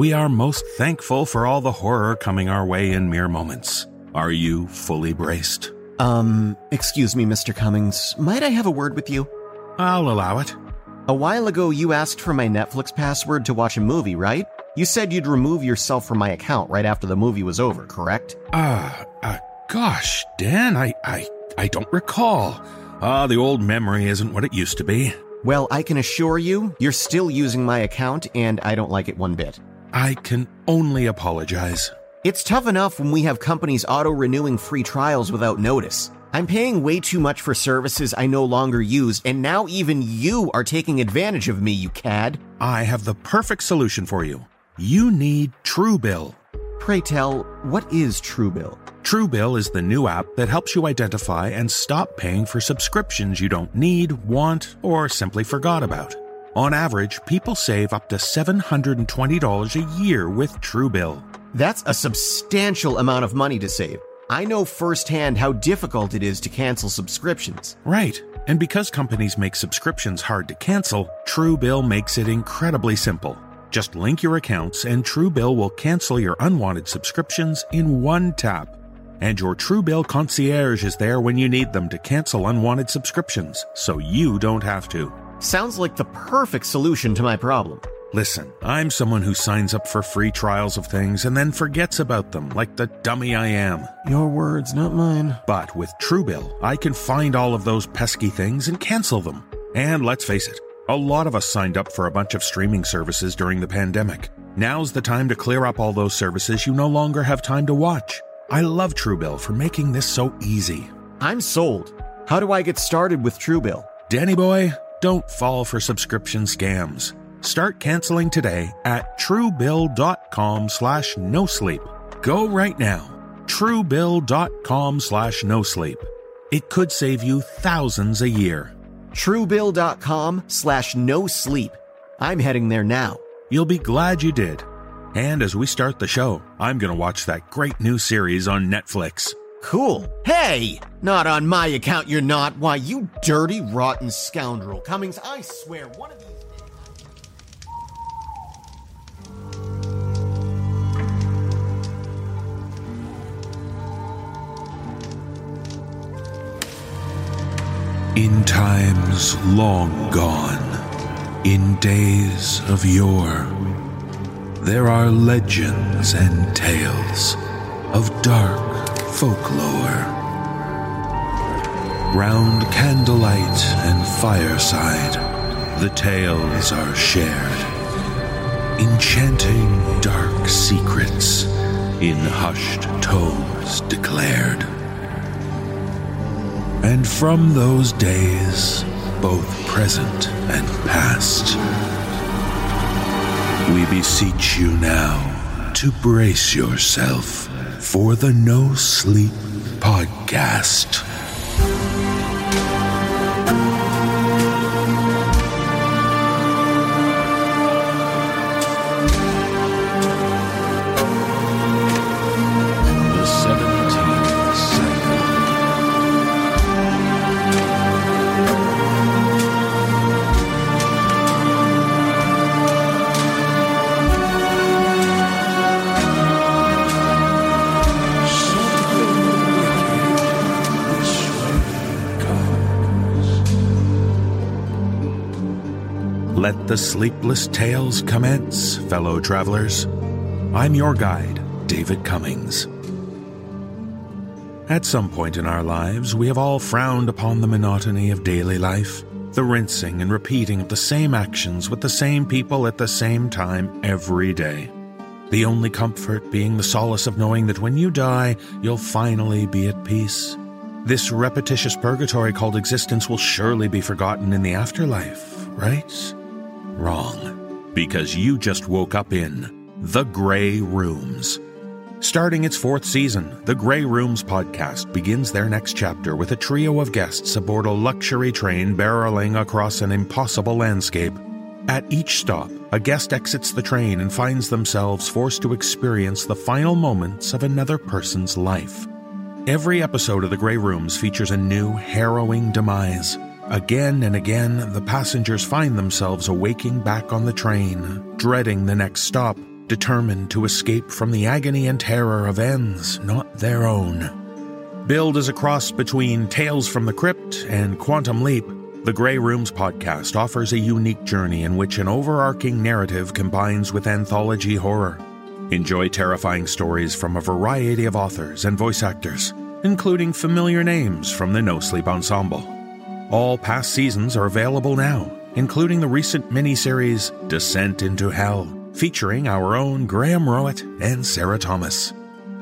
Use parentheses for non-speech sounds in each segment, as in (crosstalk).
We are most thankful for all the horror coming our way in mere moments. Are you fully braced? Um, excuse me, Mr. Cummings. Might I have a word with you? I'll allow it. A while ago, you asked for my Netflix password to watch a movie, right? You said you'd remove yourself from my account right after the movie was over, correct? Ah, uh, uh, gosh, Dan, I, I, I don't recall. Ah, the old memory isn't what it used to be. Well, I can assure you, you're still using my account, and I don't like it one bit. I can only apologize. It's tough enough when we have companies auto renewing free trials without notice. I'm paying way too much for services I no longer use, and now even you are taking advantage of me, you cad. I have the perfect solution for you. You need Truebill. Pray tell, what is Truebill? Truebill is the new app that helps you identify and stop paying for subscriptions you don't need, want, or simply forgot about. On average, people save up to $720 a year with Truebill. That's a substantial amount of money to save. I know firsthand how difficult it is to cancel subscriptions. Right. And because companies make subscriptions hard to cancel, Truebill makes it incredibly simple. Just link your accounts and Truebill will cancel your unwanted subscriptions in one tap. And your Truebill concierge is there when you need them to cancel unwanted subscriptions, so you don't have to. Sounds like the perfect solution to my problem. Listen, I'm someone who signs up for free trials of things and then forgets about them, like the dummy I am. Your words, not mine. But with Truebill, I can find all of those pesky things and cancel them. And let's face it, a lot of us signed up for a bunch of streaming services during the pandemic. Now's the time to clear up all those services you no longer have time to watch. I love Truebill for making this so easy. I'm sold. How do I get started with Truebill? Danny boy, don't fall for subscription scams. Start canceling today at truebill.com slash no sleep. Go right now. Truebill.com slash no sleep. It could save you thousands a year. Truebill.com slash no sleep. I'm heading there now. You'll be glad you did. And as we start the show, I'm going to watch that great new series on Netflix. Cool. Hey! Not on my account, you're not. Why, you dirty, rotten scoundrel. Cummings, I swear, one of these. In times long gone, in days of yore, there are legends and tales of dark folklore. Round candlelight and fireside, the tales are shared, enchanting dark secrets in hushed tones declared. And from those days, both present and past, we beseech you now to brace yourself for the No Sleep Podcast. Let the sleepless tales commence, fellow travelers. I'm your guide, David Cummings. At some point in our lives, we have all frowned upon the monotony of daily life, the rinsing and repeating of the same actions with the same people at the same time every day. The only comfort being the solace of knowing that when you die, you'll finally be at peace. This repetitious purgatory called existence will surely be forgotten in the afterlife, right? Wrong. Because you just woke up in The Grey Rooms. Starting its fourth season, the Grey Rooms podcast begins their next chapter with a trio of guests aboard a luxury train barreling across an impossible landscape. At each stop, a guest exits the train and finds themselves forced to experience the final moments of another person's life. Every episode of The Grey Rooms features a new, harrowing demise. Again and again, the passengers find themselves awaking back on the train, dreading the next stop, determined to escape from the agony and terror of ends not their own. Billed as a cross between Tales from the Crypt and Quantum Leap, the Grey Rooms podcast offers a unique journey in which an overarching narrative combines with anthology horror. Enjoy terrifying stories from a variety of authors and voice actors, including familiar names from the No Sleep Ensemble. All past seasons are available now, including the recent miniseries Descent into Hell, featuring our own Graham Rowat and Sarah Thomas.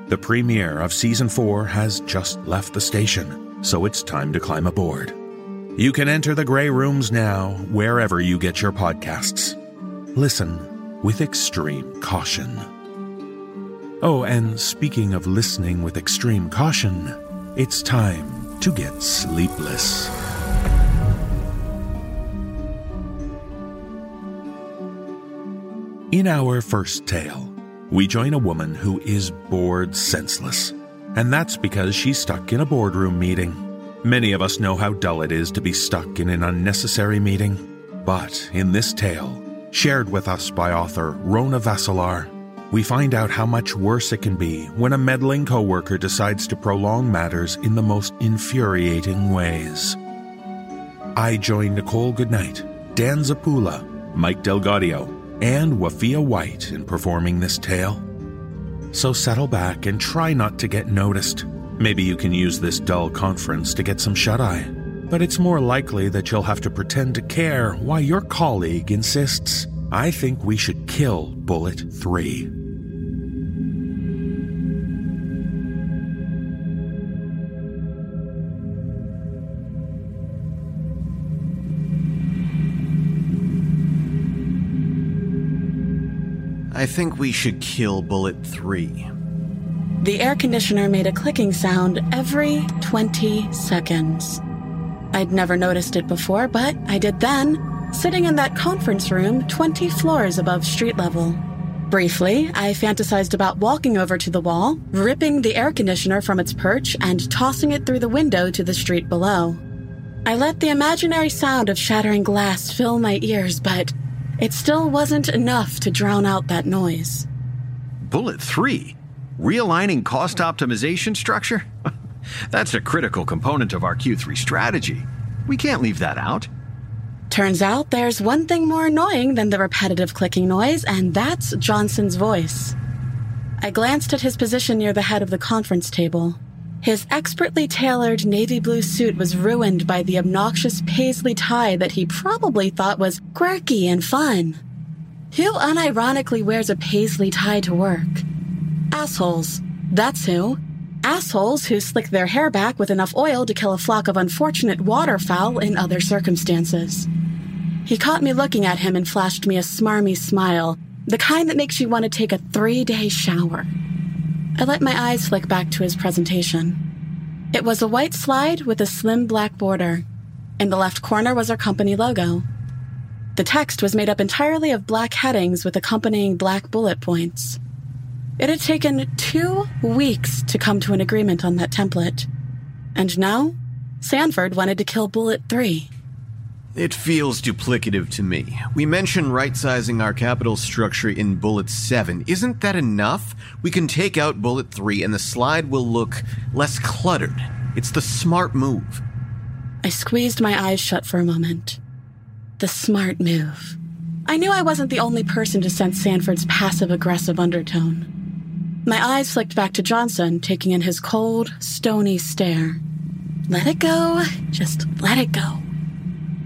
The premiere of season 4 has just left the station, so it's time to climb aboard. You can enter the Grey Rooms now wherever you get your podcasts. Listen with extreme caution. Oh, and speaking of listening with extreme caution, it's time to get sleepless. In our first tale, we join a woman who is bored senseless, and that's because she's stuck in a boardroom meeting. Many of us know how dull it is to be stuck in an unnecessary meeting, but in this tale, shared with us by author Rona Vaselaar, we find out how much worse it can be when a meddling coworker decides to prolong matters in the most infuriating ways. I join Nichole Goodnight, Dan Zappulla, Mike DelGaudio, and Wafiyyah White in performing this tale. So settle back and try not to get noticed. Maybe you can use this dull conference to get some shut eye, but it's more likely that you'll have to pretend to care why your colleague insists. I think we should kill Bullet 3. I think we should kill Bullet 3. The air conditioner made a clicking sound every 20 seconds. I'd never noticed it before, but I did then, sitting in that conference room 20 floors above street level. Briefly, I fantasized about walking over to the wall, ripping the air conditioner from its perch, and tossing it through the window to the street below. I let the imaginary sound of shattering glass fill my ears, but it still wasn't enough to drown out that noise. Bullet 3? Realigning cost optimization structure? (laughs) That's a critical component of our Q3 strategy. We can't leave that out. Turns out there's one thing more annoying than the repetitive clicking noise, and that's Johnson's voice. I glanced at his position near the head of the conference table. His expertly tailored navy blue suit was ruined by the obnoxious paisley tie that he probably thought was quirky and fun. Who unironically wears a paisley tie to work? Assholes. That's who. Assholes who slick their hair back with enough oil to kill a flock of unfortunate waterfowl in other circumstances. He caught me looking at him and flashed me a smarmy smile, the kind that makes you want to take a three day shower. I let my eyes flick back to his presentation. It was a white slide with a slim black border. In the left corner was our company logo. The text was made up entirely of black headings with accompanying black bullet points. It had taken two weeks to come to an agreement on that template. And now, Sanford wanted to kill Bullet 3. It feels duplicative to me. We mentioned right sizing our capital structure in Bullet 7. Isn't that enough? We can take out Bullet 3 and the slide will look less cluttered. It's the smart move. I squeezed my eyes shut for a moment. The smart move. I knew I wasn't the only person to sense Sanford's passive aggressive undertone. My eyes flicked back to Johnson, taking in his cold, stony stare. Let it go. Just let it go.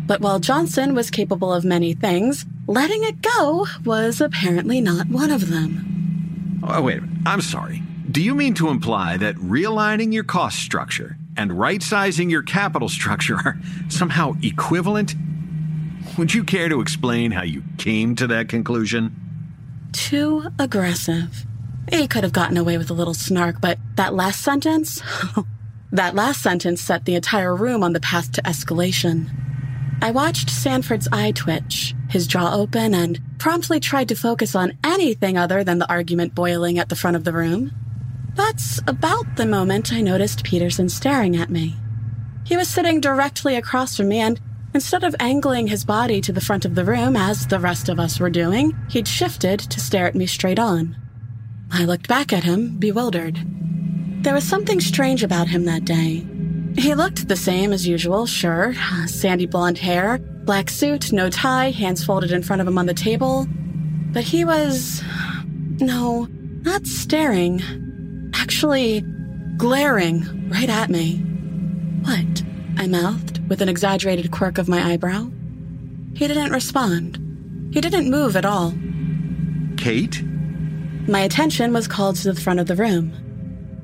But while Johnson was capable of many things, letting it go was apparently not one of them. Oh, wait, I'm sorry. Do you mean to imply that realigning your cost structure and right sizing your capital structure are (laughs) somehow equivalent? Would you care to explain how you came to that conclusion? Too aggressive. He could have gotten away with a little snark, but that last sentence? (laughs) that last sentence set the entire room on the path to escalation. I watched Sanford's eye twitch, his jaw open, and promptly tried to focus on anything other than the argument boiling at the front of the room. That's about the moment I noticed Peterson staring at me. He was sitting directly across from me, and Instead of angling his body to the front of the room as the rest of us were doing, he'd shifted to stare at me straight on. I looked back at him, bewildered. There was something strange about him that day. He looked the same as usual, sure. Sandy blonde hair, black suit, no tie, hands folded in front of him on the table. But he was. No, not staring. Actually, glaring right at me. What? I mouthed with an exaggerated quirk of my eyebrow. He didn't respond. He didn't move at all. Kate? My attention was called to the front of the room.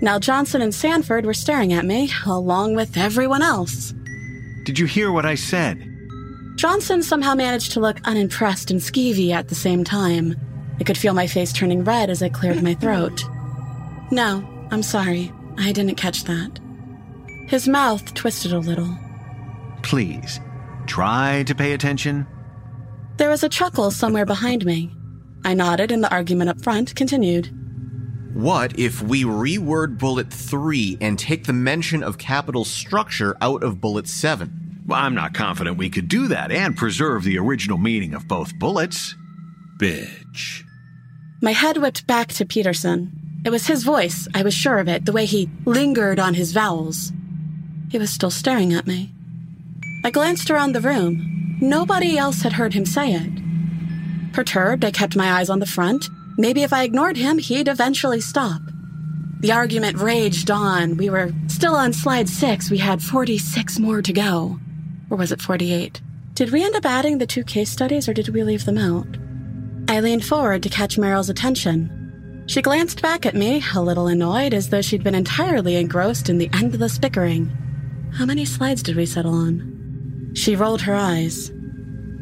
Now Johnson and Sanford were staring at me, along with everyone else. Did you hear what I said? Johnson somehow managed to look unimpressed and skeevy at the same time. I could feel my face turning red as I cleared my throat. No, I'm sorry. I didn't catch that. His mouth twisted a little. Please, try to pay attention. There was a chuckle somewhere behind me. I nodded, and the argument up front continued. What if we reword bullet 3 and take the mention of capital structure out of bullet 7? Well, I'm not confident we could do that and preserve the original meaning of both bullets. Bitch. My head whipped back to Peterson. It was his voice, I was sure of it, the way he lingered on his vowels. He was still staring at me. I glanced around the room. Nobody else had heard him say it. Perturbed, I kept my eyes on the front. Maybe if I ignored him, he'd eventually stop. The argument raged on. We were still on slide six. We had 46 more to go. Or was it 48? Did we end up adding the two case studies or did we leave them out? I leaned forward to catch Merrill's attention. She glanced back at me, a little annoyed, as though she'd been entirely engrossed in the endless bickering. How many slides did we settle on? She rolled her eyes.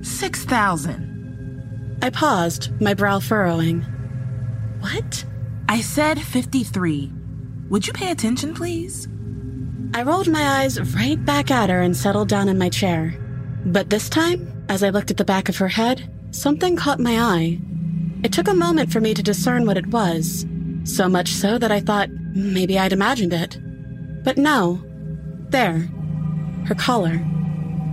6,000. I paused, my brow furrowing. What? I said 53. Would you pay attention, please? I rolled my eyes right back at her and settled down in my chair. But this time, as I looked at the back of her head, something caught my eye. It took a moment for me to discern what it was, so much so that I thought maybe I'd imagined it. But no. There. Her collar.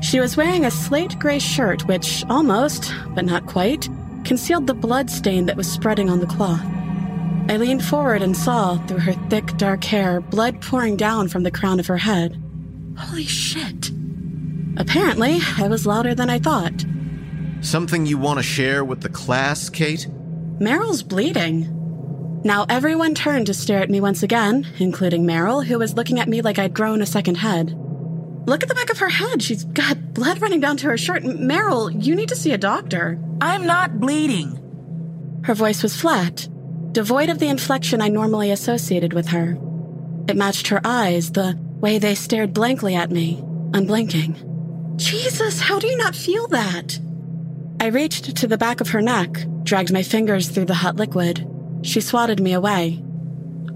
She was wearing a slate gray shirt which almost, but not quite, concealed the blood stain that was spreading on the cloth. I leaned forward and saw, through her thick, dark hair, blood pouring down from the crown of her head. Holy shit. Apparently, I was louder than I thought. Something you want to share with the class, Kate? Merrill's bleeding. Now everyone turned to stare at me once again, including Merrill, who was looking at me like I'd grown a second head. Look at the back of her head. She's got blood running down to her shirt. Merrill, you need to see a doctor. I'm not bleeding. Her voice was flat, devoid of the inflection I normally associated with her. It matched her eyes, the way they stared blankly at me, unblinking. Jesus, how do you not feel that? I reached to the back of her neck, dragged my fingers through the hot liquid. She swatted me away.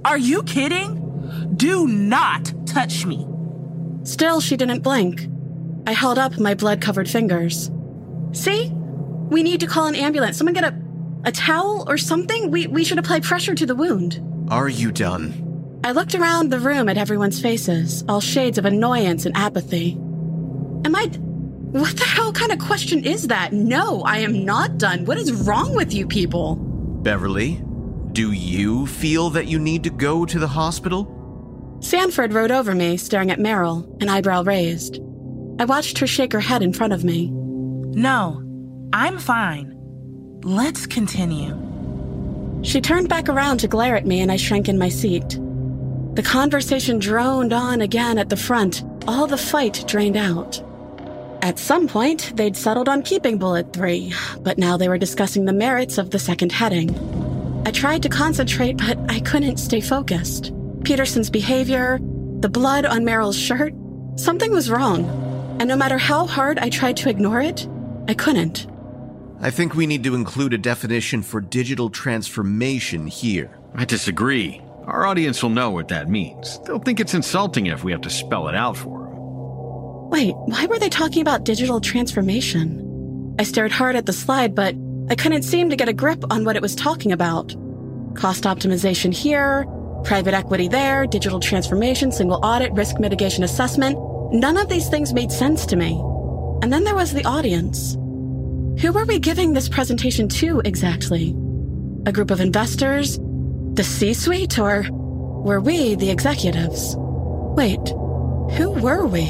Are you kidding? Do not touch me. Still, she didn't blink. I held up my blood covered fingers. See? We need to call an ambulance. Someone get a, a towel or something? We, we should apply pressure to the wound. Are you done? I looked around the room at everyone's faces, all shades of annoyance and apathy. Am I. What the hell kind of question is that? No, I am not done. What is wrong with you people? Beverly, do you feel that you need to go to the hospital? Sanford rode over me, staring at Merrill, an eyebrow raised. I watched her shake her head in front of me. No, I'm fine. Let's continue. She turned back around to glare at me, and I shrank in my seat. The conversation droned on again at the front, all the fight drained out. At some point, they'd settled on keeping Bullet 3, but now they were discussing the merits of the second heading. I tried to concentrate, but I couldn't stay focused. Peterson's behavior, the blood on Merrill's shirt, something was wrong. And no matter how hard I tried to ignore it, I couldn't. I think we need to include a definition for digital transformation here. I disagree. Our audience will know what that means. They'll think it's insulting if we have to spell it out for them. Wait, why were they talking about digital transformation? I stared hard at the slide, but I couldn't seem to get a grip on what it was talking about. Cost optimization here, private equity there, digital transformation, single audit, risk mitigation assessment. None of these things made sense to me. And then there was the audience. Who were we giving this presentation to exactly? A group of investors? The C suite? Or were we the executives? Wait, who were we?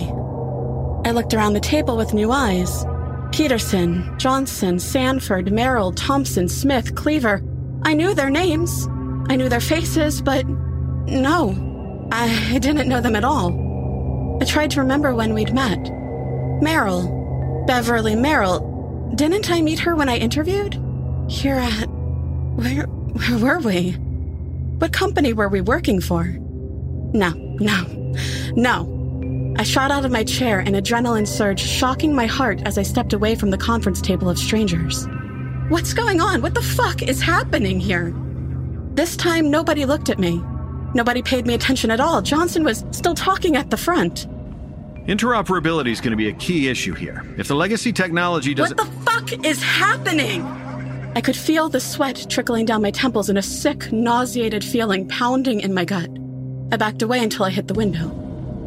I looked around the table with new eyes. Peterson, Johnson, Sanford, Merrill, Thompson, Smith, Cleaver. I knew their names. I knew their faces, but no, I didn't know them at all. I tried to remember when we'd met. Merrill, Beverly Merrill. Didn't I meet her when I interviewed? Here at. Where, where were we? What company were we working for? No, no, no. I shot out of my chair, an adrenaline surge shocking my heart as I stepped away from the conference table of strangers. What's going on? What the fuck is happening here? This time, nobody looked at me. Nobody paid me attention at all. Johnson was still talking at the front. Interoperability is going to be a key issue here. If the legacy technology doesn't. What the fuck is happening? I could feel the sweat trickling down my temples and a sick, nauseated feeling pounding in my gut. I backed away until I hit the window.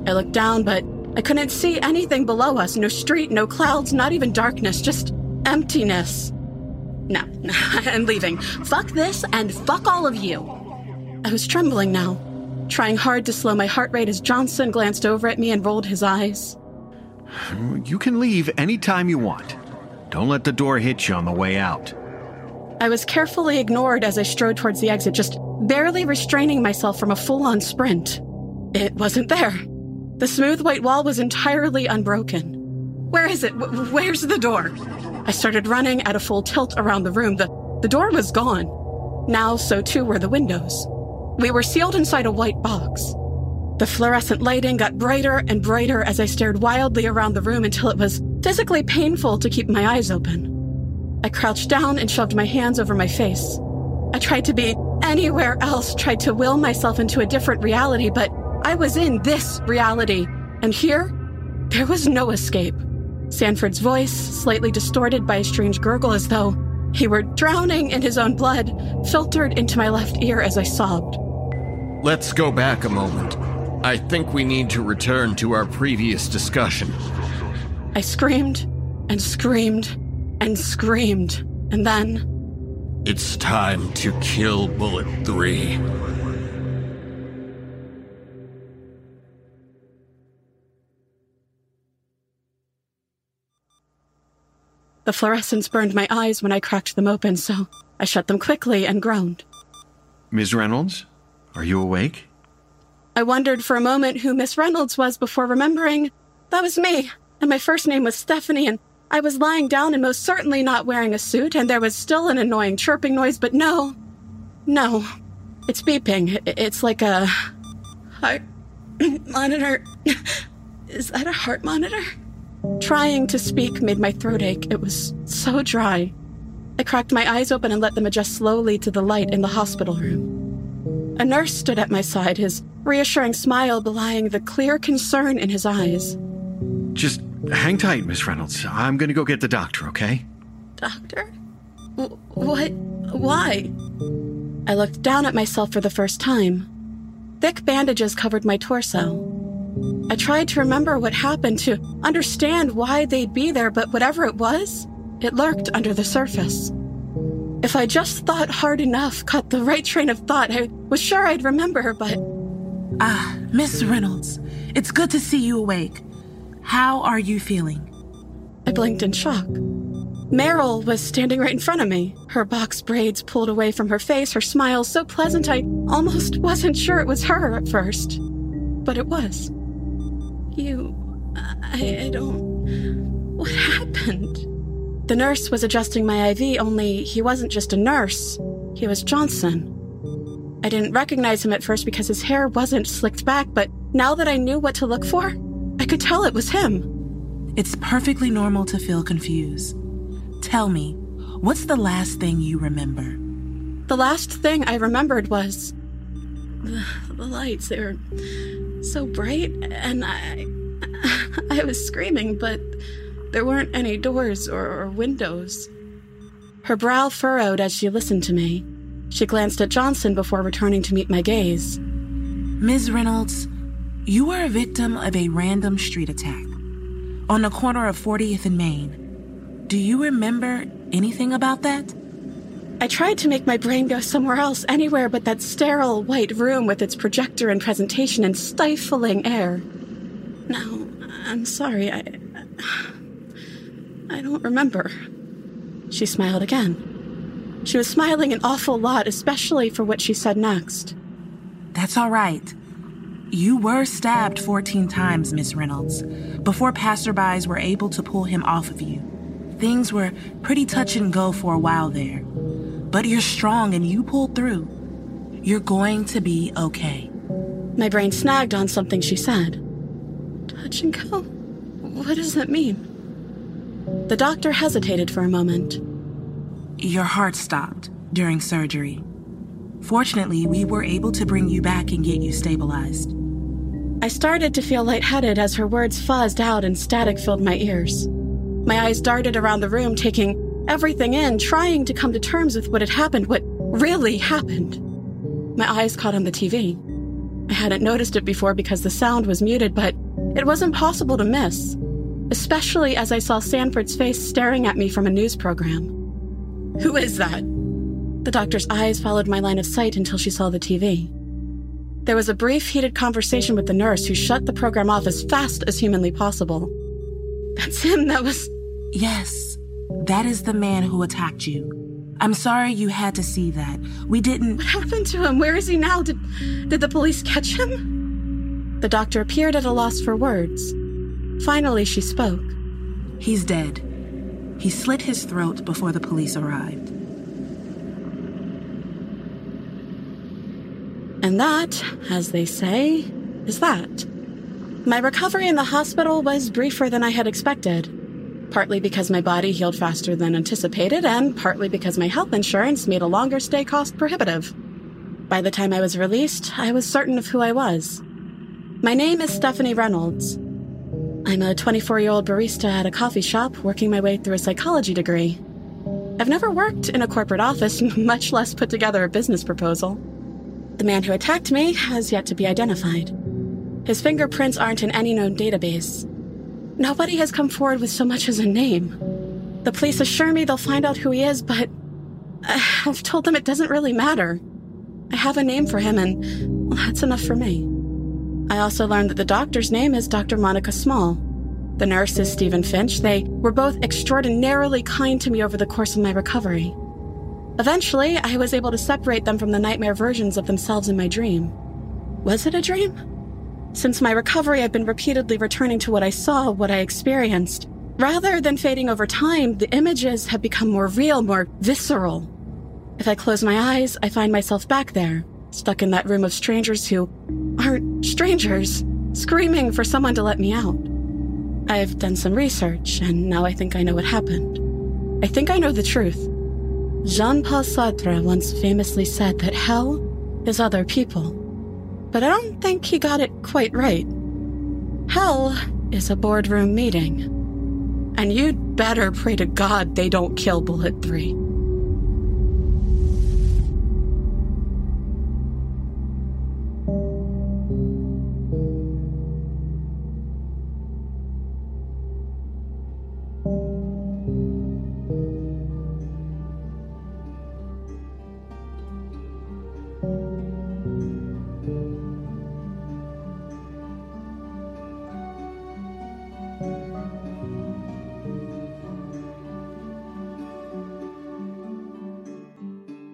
I looked down, but I couldn't see anything below us no street, no clouds, not even darkness, just emptiness. No, no, (laughs) I'm leaving. Fuck this and fuck all of you. I was trembling now, trying hard to slow my heart rate as Johnson glanced over at me and rolled his eyes. You can leave any time you want. Don't let the door hit you on the way out. I was carefully ignored as I strode towards the exit, just barely restraining myself from a full on sprint. It wasn't there. The smooth white wall was entirely unbroken. Where is it? where's the door? I started running at a full tilt around the room. The, the door was gone. Now, so too were the windows. We were sealed inside a white box. The fluorescent lighting got brighter and brighter as I stared wildly around the room until it was physically painful to keep my eyes open. I crouched down and shoved my hands over my face. I tried to be anywhere else, tried to will myself into a different reality, but I was in this reality, and here, there was no escape. Sanford's voice, slightly distorted by a strange gurgle as though he were drowning in his own blood, filtered into my left ear as I sobbed. Let's go back a moment. I think we need to return to our previous discussion. I screamed and screamed and screamed, and then. It's time to kill Bullet 3. The fluorescence burned my eyes when I cracked them open, so I shut them quickly and groaned. Ms. Reynolds, are you awake? I wondered for a moment who Miss Reynolds was before remembering that was me, and my first name was Stephanie, and I was lying down and most certainly not wearing a suit, and there was still an annoying chirping noise, but no. No. It's beeping. It's like a heart (coughs) monitor. (laughs) Is that a heart monitor? Trying to speak made my throat ache. It was so dry. I cracked my eyes open and let them adjust slowly to the light in the hospital room. A nurse stood at my side, his reassuring smile belying the clear concern in his eyes. Just hang tight, Miss Reynolds. I'm going to go get the doctor, okay? Doctor? W- what? Why? I looked down at myself for the first time. Thick bandages covered my torso. I tried to remember what happened to understand why they'd be there, but whatever it was, it lurked under the surface. If I just thought hard enough, caught the right train of thought, I was sure I'd remember, but. Ah, Miss Reynolds, it's good to see you awake. How are you feeling? I blinked in shock. Merrill was standing right in front of me, her box braids pulled away from her face, her smile so pleasant I almost wasn't sure it was her at first. But it was. You. I, I don't. What happened? The nurse was adjusting my IV, only he wasn't just a nurse, he was Johnson. I didn't recognize him at first because his hair wasn't slicked back, but now that I knew what to look for, I could tell it was him. It's perfectly normal to feel confused. Tell me, what's the last thing you remember? The last thing I remembered was the, (sighs) the lights. They were so bright, and I, (laughs) I was screaming, but there weren't any doors or, or windows. Her brow furrowed as she listened to me. She glanced at Johnson before returning to meet my gaze. Ms. Reynolds, you were a victim of a random street attack. on the corner of 40th and Main. Do you remember anything about that? I tried to make my brain go somewhere else, anywhere but that sterile white room with its projector and presentation and stifling air. No, I'm sorry, I. I don't remember. She smiled again. She was smiling an awful lot, especially for what she said next. That's all right. You were stabbed 14 times, Miss Reynolds, before passerbys were able to pull him off of you. Things were pretty touch and go for a while there. But you're strong and you pulled through. You're going to be okay. My brain snagged on something she said. Touch and go? What does that mean? The doctor hesitated for a moment. Your heart stopped during surgery. Fortunately, we were able to bring you back and get you stabilized. I started to feel lightheaded as her words fuzzed out and static filled my ears. My eyes darted around the room, taking everything in, trying to come to terms with what had happened, what really happened. My eyes caught on the TV. I hadn't noticed it before because the sound was muted, but it was impossible to miss, especially as I saw Sanford's face staring at me from a news program. Who is that? The doctor's eyes followed my line of sight until she saw the TV. There was a brief, heated conversation with the nurse who shut the program off as fast as humanly possible. That's him, that was. Yes, that is the man who attacked you. I'm sorry you had to see that. We didn't. What happened to him? Where is he now? Did, did the police catch him? The doctor appeared at a loss for words. Finally, she spoke. He's dead. He slit his throat before the police arrived. And that, as they say, is that. My recovery in the hospital was briefer than I had expected, partly because my body healed faster than anticipated, and partly because my health insurance made a longer stay cost prohibitive. By the time I was released, I was certain of who I was. My name is Stephanie Reynolds. I'm a 24 year old barista at a coffee shop working my way through a psychology degree. I've never worked in a corporate office, (laughs) much less put together a business proposal. The man who attacked me has yet to be identified. His fingerprints aren't in any known database. Nobody has come forward with so much as a name. The police assure me they'll find out who he is, but uh, I've told them it doesn't really matter. I have a name for him, and that's enough for me. I also learned that the doctor's name is Dr. Monica Small. The nurse is Stephen Finch. They were both extraordinarily kind to me over the course of my recovery. Eventually, I was able to separate them from the nightmare versions of themselves in my dream. Was it a dream? Since my recovery, I've been repeatedly returning to what I saw, what I experienced. Rather than fading over time, the images have become more real, more visceral. If I close my eyes, I find myself back there, stuck in that room of strangers who aren't strangers, screaming for someone to let me out. I've done some research, and now I think I know what happened. I think I know the truth. Jean Paul Sartre once famously said that hell is other people. But I don't think he got it quite right. Hell is a boardroom meeting. And you'd better pray to God they don't kill Bullet 3.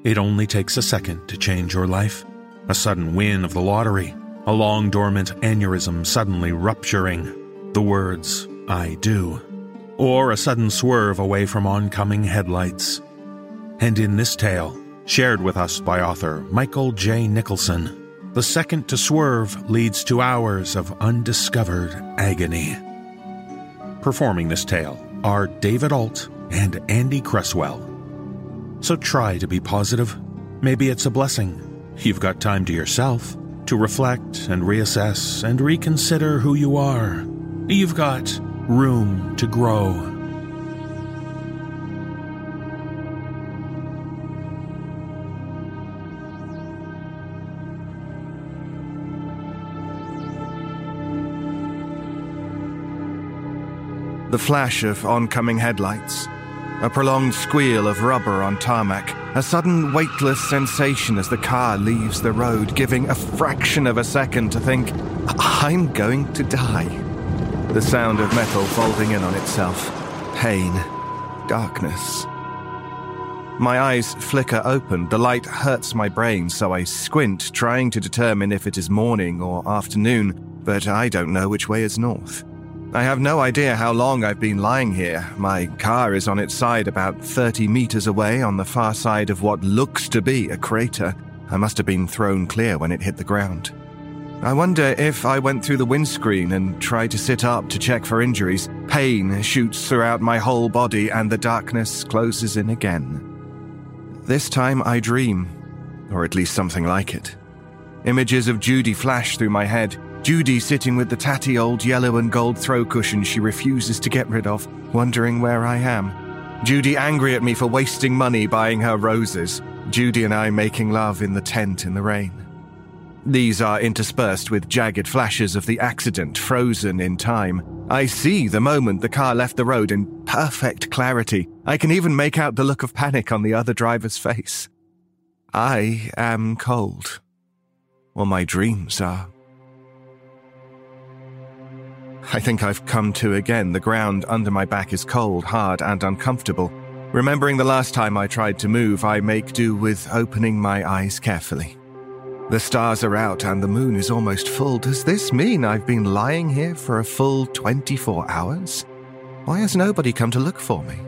It only takes a second to change your life. A sudden win of the lottery, a long dormant aneurysm suddenly rupturing, the words, I do, or a sudden swerve away from oncoming headlights. And in this tale, shared with us by author Michael J. Nicholson, the second to swerve leads to hours of undiscovered agony. Performing this tale are David Ault and Andy Cresswell. So try to be positive. Maybe it's a blessing. You've got time to yourself to reflect and reassess and reconsider who you are. You've got room to grow. The flash of oncoming headlights, a prolonged squeal of rubber on tarmac, a sudden weightless sensation as the car leaves the road, giving a fraction of a second to think, I'm going to die. The sound of metal folding in on itself, pain, darkness. My eyes flicker open. The light hurts my brain, so I squint, trying to determine if it is morning or afternoon, but I don't know which way is north. I have no idea how long I've been lying here. My car is on its side about 30 meters away on the far side of what looks to be a crater. I must have been thrown clear when it hit the ground. I wonder if I went through the windscreen and tried to sit up to check for injuries. Pain shoots throughout my whole body and the darkness closes in again. This time I dream, or at least something like it. Images of Judy flash through my head. Judy sitting with the tatty old yellow and gold throw cushion she refuses to get rid of, wondering where I am. Judy angry at me for wasting money buying her roses. Judy and I making love in the tent in the rain. These are interspersed with jagged flashes of the accident frozen in time. I see the moment the car left the road in perfect clarity. I can even make out the look of panic on the other driver's face. I am cold. Or my dreams are. I think I've come to again. The ground under my back is cold, hard, and uncomfortable. Remembering the last time I tried to move, I make do with opening my eyes carefully. The stars are out and the moon is almost full. Does this mean I've been lying here for a full 24 hours? Why has nobody come to look for me?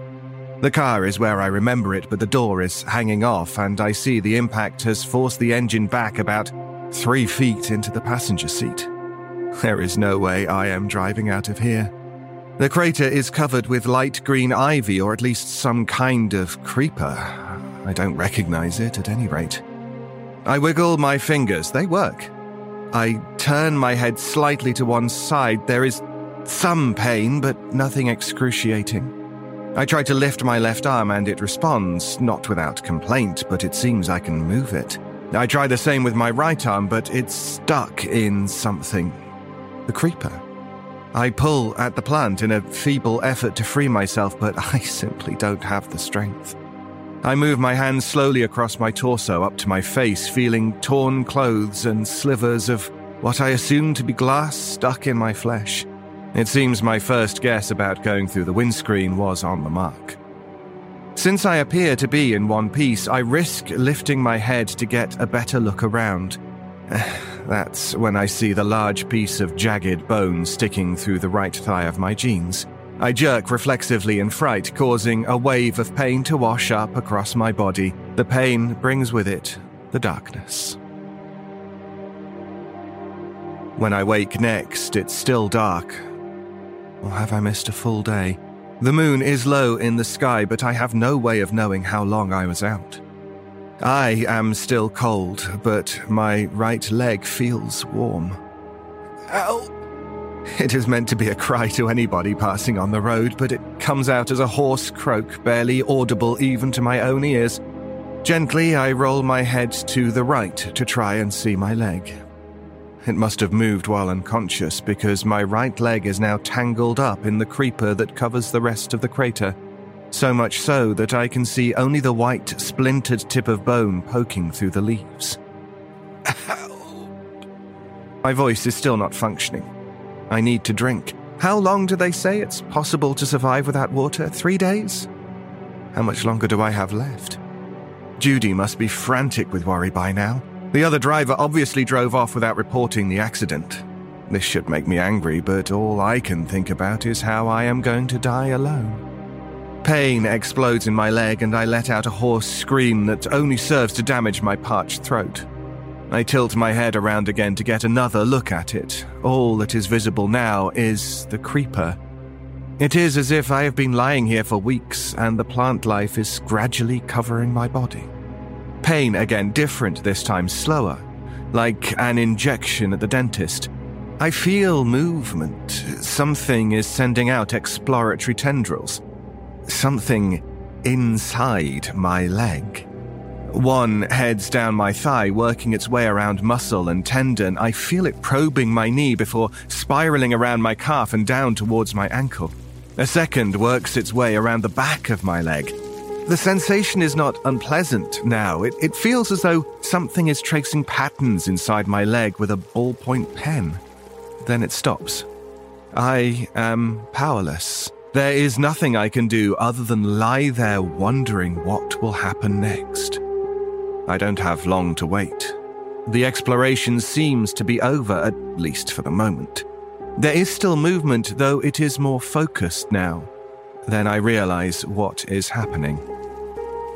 The car is where I remember it, but the door is hanging off, and I see the impact has forced the engine back about three feet into the passenger seat. There is no way I am driving out of here. The crater is covered with light green ivy, or at least some kind of creeper. I don't recognize it at any rate. I wiggle my fingers, they work. I turn my head slightly to one side. There is some pain, but nothing excruciating. I try to lift my left arm and it responds, not without complaint, but it seems I can move it. I try the same with my right arm, but it's stuck in something the creeper. I pull at the plant in a feeble effort to free myself, but (laughs) I simply don't have the strength. I move my hands slowly across my torso up to my face, feeling torn clothes and slivers of what I assume to be glass stuck in my flesh. It seems my first guess about going through the windscreen was on the mark. Since I appear to be in one piece, I risk lifting my head to get a better look around. (sighs) That's when I see the large piece of jagged bone sticking through the right thigh of my jeans. I jerk reflexively in fright, causing a wave of pain to wash up across my body. The pain brings with it the darkness. When I wake next, it's still dark. Or have I missed a full day? The moon is low in the sky, but I have no way of knowing how long I was out. I am still cold, but my right leg feels warm. Help! It is meant to be a cry to anybody passing on the road, but it comes out as a hoarse croak, barely audible even to my own ears. Gently, I roll my head to the right to try and see my leg. It must have moved while unconscious because my right leg is now tangled up in the creeper that covers the rest of the crater so much so that I can see only the white, splintered tip of bone poking through the leaves. My voice is still not functioning. I need to drink. How long do they say it's possible to survive without water? Three days? How much longer do I have left? Judy must be frantic with worry by now. The other driver obviously drove off without reporting the accident. This should make me angry, but all I can think about is how I am going to die alone. Pain explodes in my leg, and I let out a hoarse scream that only serves to damage my parched throat. I tilt my head around again to get another look at it. All that is visible now is the creeper. It is as if I have been lying here for weeks and the plant life is gradually covering my body. Pain again, different this time, slower, like an injection at the dentist. I feel movement. Something is sending out exploratory tendrils something inside my leg. One heads down my thigh, working its way around muscle and tendon. I feel it probing my knee before spiraling around my calf and down towards my ankle. A second works its way around the back of my leg. The sensation is not unpleasant now. It, it feels as though something is tracing patterns inside my leg with a ballpoint pen. Then it stops. I am powerless. There is nothing I can do other than lie there wondering what will happen next. I don't have long to wait. The exploration seems to be over, at least for the moment. There is still movement, though it is more focused now. Then I realize what is happening.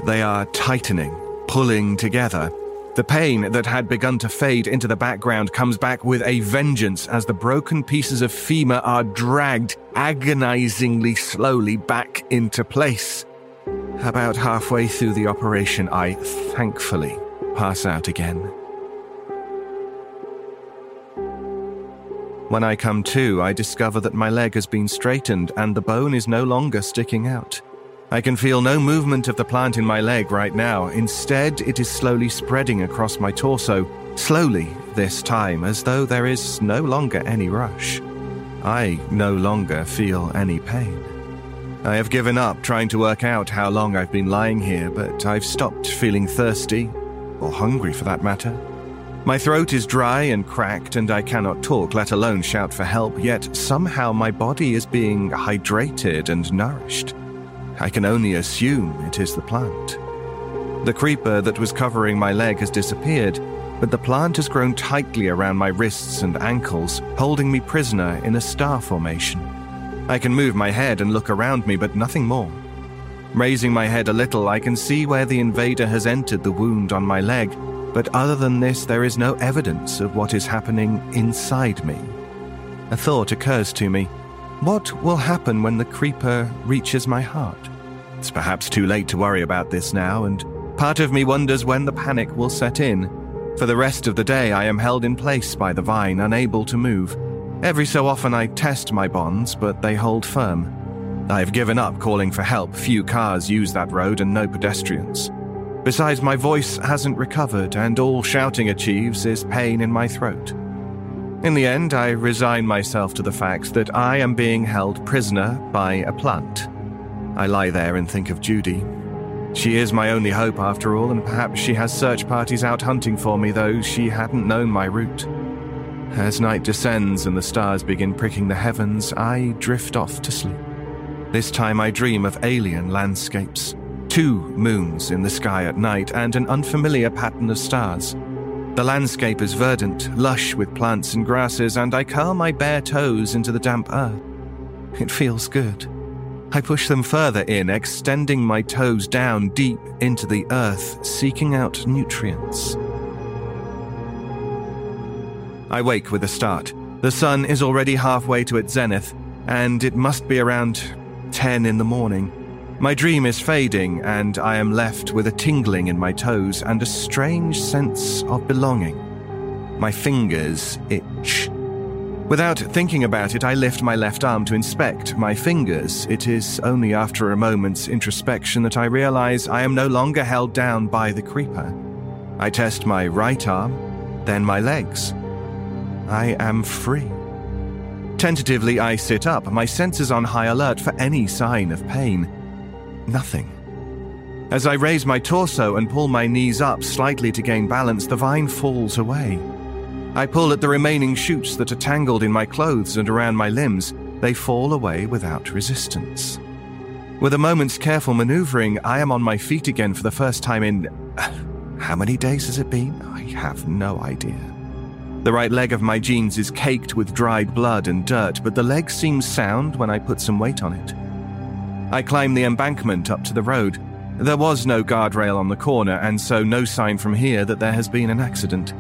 They are tightening, pulling together. The pain that had begun to fade into the background comes back with a vengeance as the broken pieces of femur are dragged agonizingly slowly back into place. About halfway through the operation, I thankfully pass out again. When I come to, I discover that my leg has been straightened and the bone is no longer sticking out. I can feel no movement of the plant in my leg right now. Instead, it is slowly spreading across my torso, slowly this time, as though there is no longer any rush. I no longer feel any pain. I have given up trying to work out how long I've been lying here, but I've stopped feeling thirsty, or hungry for that matter. My throat is dry and cracked, and I cannot talk, let alone shout for help, yet somehow my body is being hydrated and nourished. I can only assume it is the plant. The creeper that was covering my leg has disappeared, but the plant has grown tightly around my wrists and ankles, holding me prisoner in a star formation. I can move my head and look around me, but nothing more. Raising my head a little, I can see where the invader has entered the wound on my leg, but other than this, there is no evidence of what is happening inside me. A thought occurs to me. What will happen when the creeper reaches my heart? It's perhaps too late to worry about this now, and part of me wonders when the panic will set in. For the rest of the day, I am held in place by the vine, unable to move. Every so often I test my bonds, but they hold firm. I have given up calling for help. Few cars use that road and no pedestrians. Besides, my voice hasn't recovered, and all shouting achieves is pain in my throat. In the end, I resign myself to the fact that I am being held prisoner by a plant. I lie there and think of Judy. She is my only hope after all, and perhaps she has search parties out hunting for me, though she hadn't known my route. As night descends and the stars begin pricking the heavens, I drift off to sleep. This time I dream of alien landscapes. Two moons in the sky at night and an unfamiliar pattern of stars. The landscape is verdant, lush with plants and grasses, and I curl my bare toes into the damp earth. It feels good. I push them further in, extending my toes down deep into the earth, seeking out nutrients. I wake with a start. The sun is already halfway to its zenith, and it must be around 10 in the morning. My dream is fading, and I am left with a tingling in my toes and a strange sense of belonging. My fingers itch. Without thinking about it, I lift my left arm to inspect my fingers. It is only after a moment's introspection that I realize I am no longer held down by the creeper. I test my right arm, then my legs. I am free. Tentatively, I sit up, my senses on high alert for any sign of pain. Nothing. As I raise my torso and pull my knees up slightly to gain balance, the vine falls away. I pull at the remaining shoots that are tangled in my clothes and around my limbs. They fall away without resistance. With a moment's careful maneuvering, I am on my feet again for the first time in. (sighs) How many days has it been? I have no idea. The right leg of my jeans is caked with dried blood and dirt, but the leg seems sound when I put some weight on it. I climb the embankment up to the road. There was no guardrail on the corner, and so no sign from here that there has been an accident.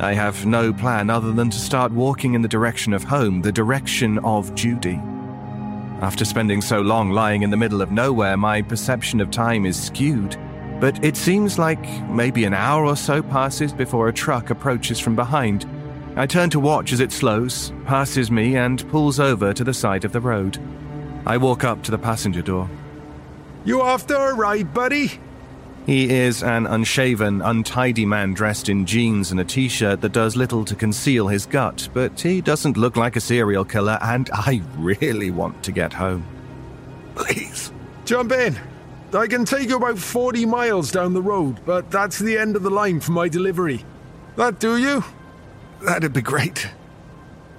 I have no plan other than to start walking in the direction of home, the direction of Judy. After spending so long lying in the middle of nowhere, my perception of time is skewed but it seems like maybe an hour or so passes before a truck approaches from behind. I turn to watch as it slows, passes me, and pulls over to the side of the road. I walk up to the passenger door. You after a ride, buddy? He is an unshaven, untidy man dressed in jeans and a t shirt that does little to conceal his gut, but he doesn't look like a serial killer, and I really want to get home. please. Jump in. I can take you about 40 miles down the road, but that's the end of the line for my delivery. That do you? That'd be great.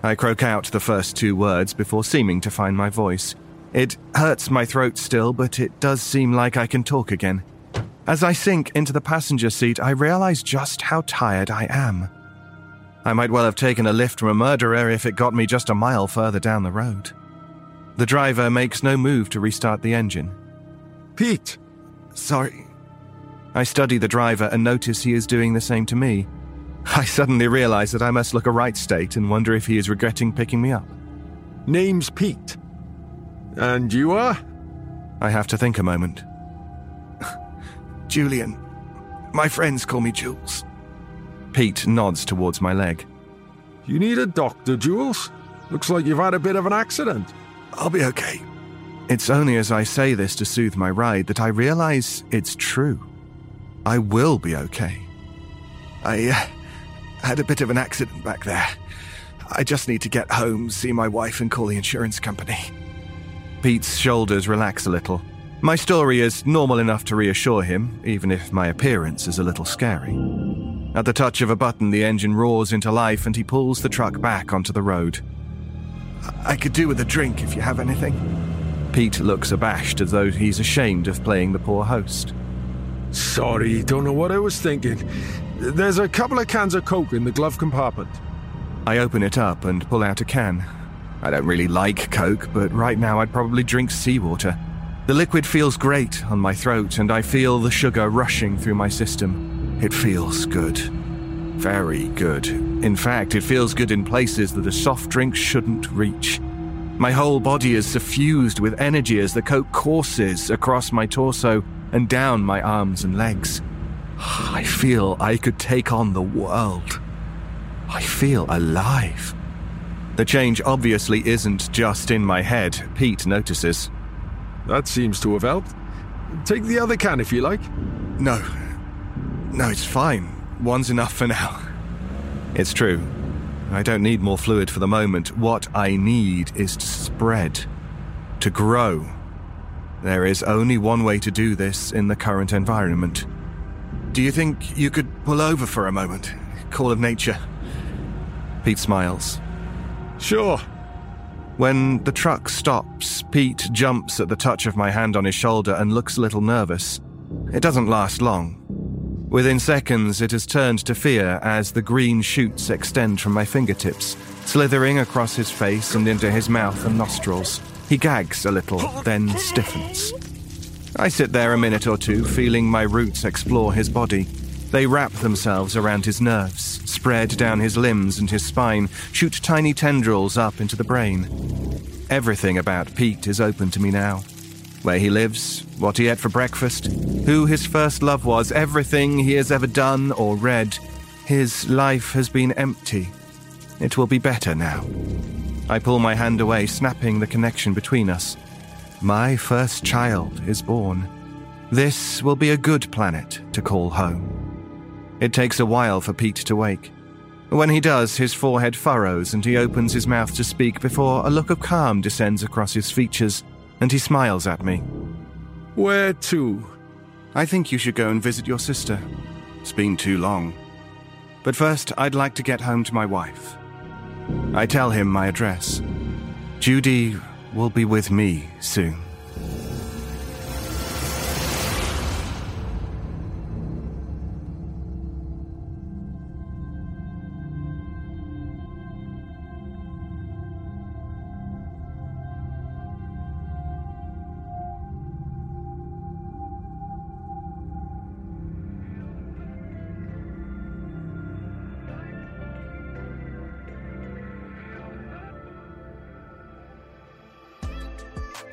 I croak out the first two words before seeming to find my voice. It hurts my throat still, but it does seem like I can talk again. As I sink into the passenger seat, I realize just how tired I am. I might well have taken a lift from a murderer if it got me just a mile further down the road. The driver makes no move to restart the engine. Pete, Sorry. I study the driver and notice he is doing the same to me. I suddenly realize that I must look a right state and wonder if he is regretting picking me up. name's Pete. And you are? I have to think a moment. (laughs) Julian. My friends call me Jules. Pete nods towards my leg. You need a doctor, Jules? Looks like you've had a bit of an accident. I'll be okay. It's only as I say this to soothe my ride that I realize it's true. I will be okay. I uh, had a bit of an accident back there. I just need to get home, see my wife, and call the insurance company. Pete's shoulders relax a little. My story is normal enough to reassure him, even if my appearance is a little scary. At the touch of a button, the engine roars into life and he pulls the truck back onto the road. I could do with a drink if you have anything. Pete looks abashed as though he's ashamed of playing the poor host. Sorry, don't know what I was thinking. There's a couple of cans of Coke in the glove compartment. I open it up and pull out a can. I don't really like Coke, but right now I'd probably drink seawater. The liquid feels great on my throat, and I feel the sugar rushing through my system. It feels good. Very good. In fact, it feels good in places that a soft drink shouldn't reach. My whole body is suffused with energy as the Coke courses across my torso and down my arms and legs. I feel I could take on the world. I feel alive. The change obviously isn't just in my head, Pete notices. That seems to have helped. Take the other can if you like. No. No, it's fine. One's enough for now. It's true. I don't need more fluid for the moment. What I need is to spread, to grow. There is only one way to do this in the current environment. Do you think you could pull over for a moment? Call of nature. Pete smiles. Sure. When the truck stops, Pete jumps at the touch of my hand on his shoulder and looks a little nervous. It doesn't last long. Within seconds, it has turned to fear as the green shoots extend from my fingertips, slithering across his face and into his mouth and nostrils. He gags a little, then stiffens. I sit there a minute or two, feeling my roots explore his body. They wrap themselves around his nerves, spread down his limbs and his spine, shoot tiny tendrils up into the brain. Everything about Pete is open to me now. Where he lives, what he ate for breakfast, who his first love was, everything he has ever done or read. His life has been empty. It will be better now. I pull my hand away, snapping the connection between us. My first child is born. This will be a good planet to call home. It takes a while for Pete to wake. When he does, his forehead furrows and he opens his mouth to speak before a look of calm descends across his features and he smiles at me. Where to? I think you should go and visit your sister. It's been too long. But first, I'd like to get home to my wife. I tell him my address. Judy will be with me soon.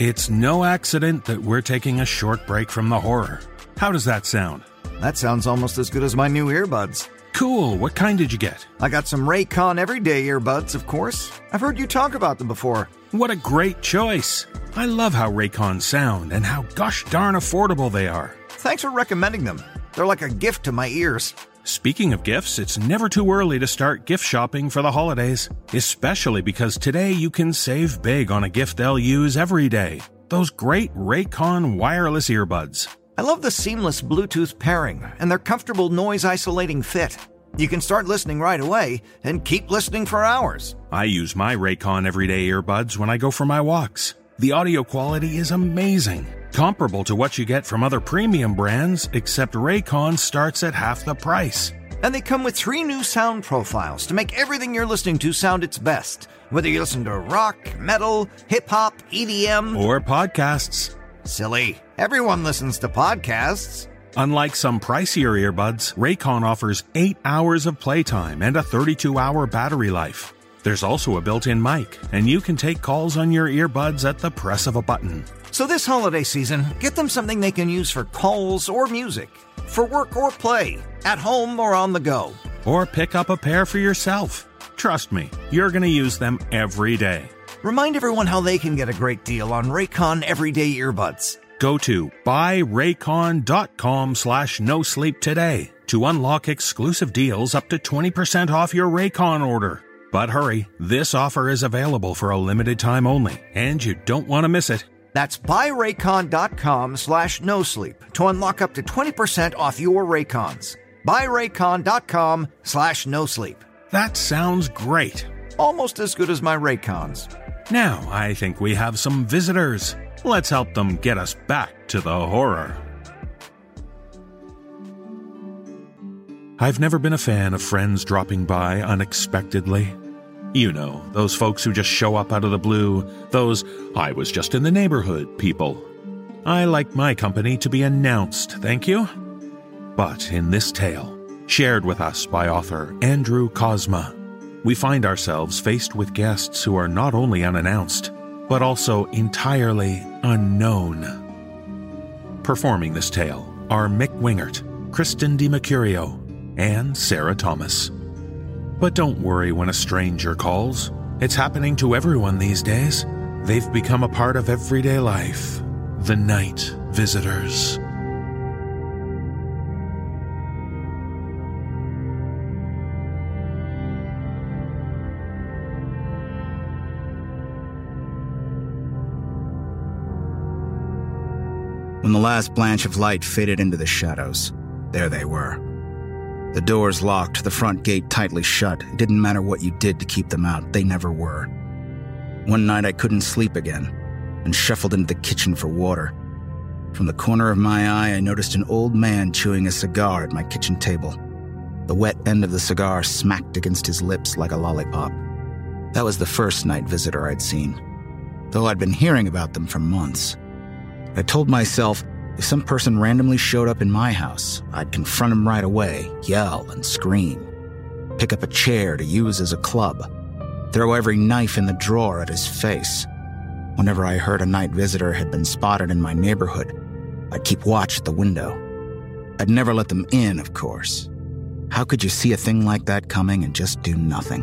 It's no accident that we're taking a short break from the horror. How does that sound? That sounds almost as good as my new earbuds. Cool. What kind did you get? I got some Raycon Everyday earbuds, of course. I've heard you talk about them before. What a great choice. I love how Raycons sound and how gosh darn affordable they are. Thanks for recommending them. They're like a gift to my ears. Speaking of gifts, it's never too early to start gift shopping for the holidays, especially because today you can save big on a gift they'll use every day. those great Raycon wireless earbuds. I love the seamless Bluetooth pairing and their comfortable noise isolating fit. You can start listening right away and keep listening for hours. I use my Raycon everyday earbuds when I go for my walks. The audio quality is amazing, comparable to what you get from other premium brands, except Raycon starts at half the price. And they come with three new sound profiles to make everything you're listening to sound its best. Whether you listen to rock, metal, hip hop, EDM, Or podcasts. silly. Everyone listens to podcasts. Unlike some pricier earbuds, Raycon offers 8 hours of playtime and a 32 hour battery life. There's also a built in mic, and you can take calls on your earbuds at the press of a button. So this holiday season, get them something they can use for calls or music, for work or play, at home or on the go. Or pick up a pair for yourself. Trust me, you're going to use them every day. Remind everyone how they can get a great deal on Raycon Everyday Earbuds. Go to buyraycon.com slash no sleep today to unlock exclusive deals up to 20% off your Raycon order. But hurry, this offer is available for a limited time only, and you don't want to miss it. That's buyraycon.com slash no sleep to unlock up to 20% off your Raycons. Buyraycon.com slash no sleep. That sounds great. Almost as good as my Raycons. Now I think we have some visitors. Let's help them get us back to the horror. I've never been a fan of friends dropping by unexpectedly. You know, those folks who just show up out of the blue, those I was just in the neighborhood people. I like my company to be announced, thank you. But in this tale, shared with us by author Andrew Kozma, we find ourselves faced with guests who are not only unannounced, but also entirely unknown. Performing this tale are Mick Wingert, Kristen DiMercurio, and Sarah Thomas. But don't worry when a stranger calls. It's happening to everyone these days. They've become a part of everyday life. The night visitors. When the last blanch of light faded into the shadows, there they were. The doors locked, the front gate tightly shut. It didn't matter what you did to keep them out, they never were. One night I couldn't sleep again and shuffled into the kitchen for water. From the corner of my eye, I noticed an old man chewing a cigar at my kitchen table. The wet end of the cigar smacked against his lips like a lollipop. That was the first night visitor I'd seen, though I'd been hearing about them for months. I told myself if some person randomly showed up in my house, I'd confront him right away, yell and scream, pick up a chair to use as a club, throw every knife in the drawer at his face. Whenever I heard a night visitor had been spotted in my neighborhood, I'd keep watch at the window. I'd never let them in, of course. How could you see a thing like that coming and just do nothing?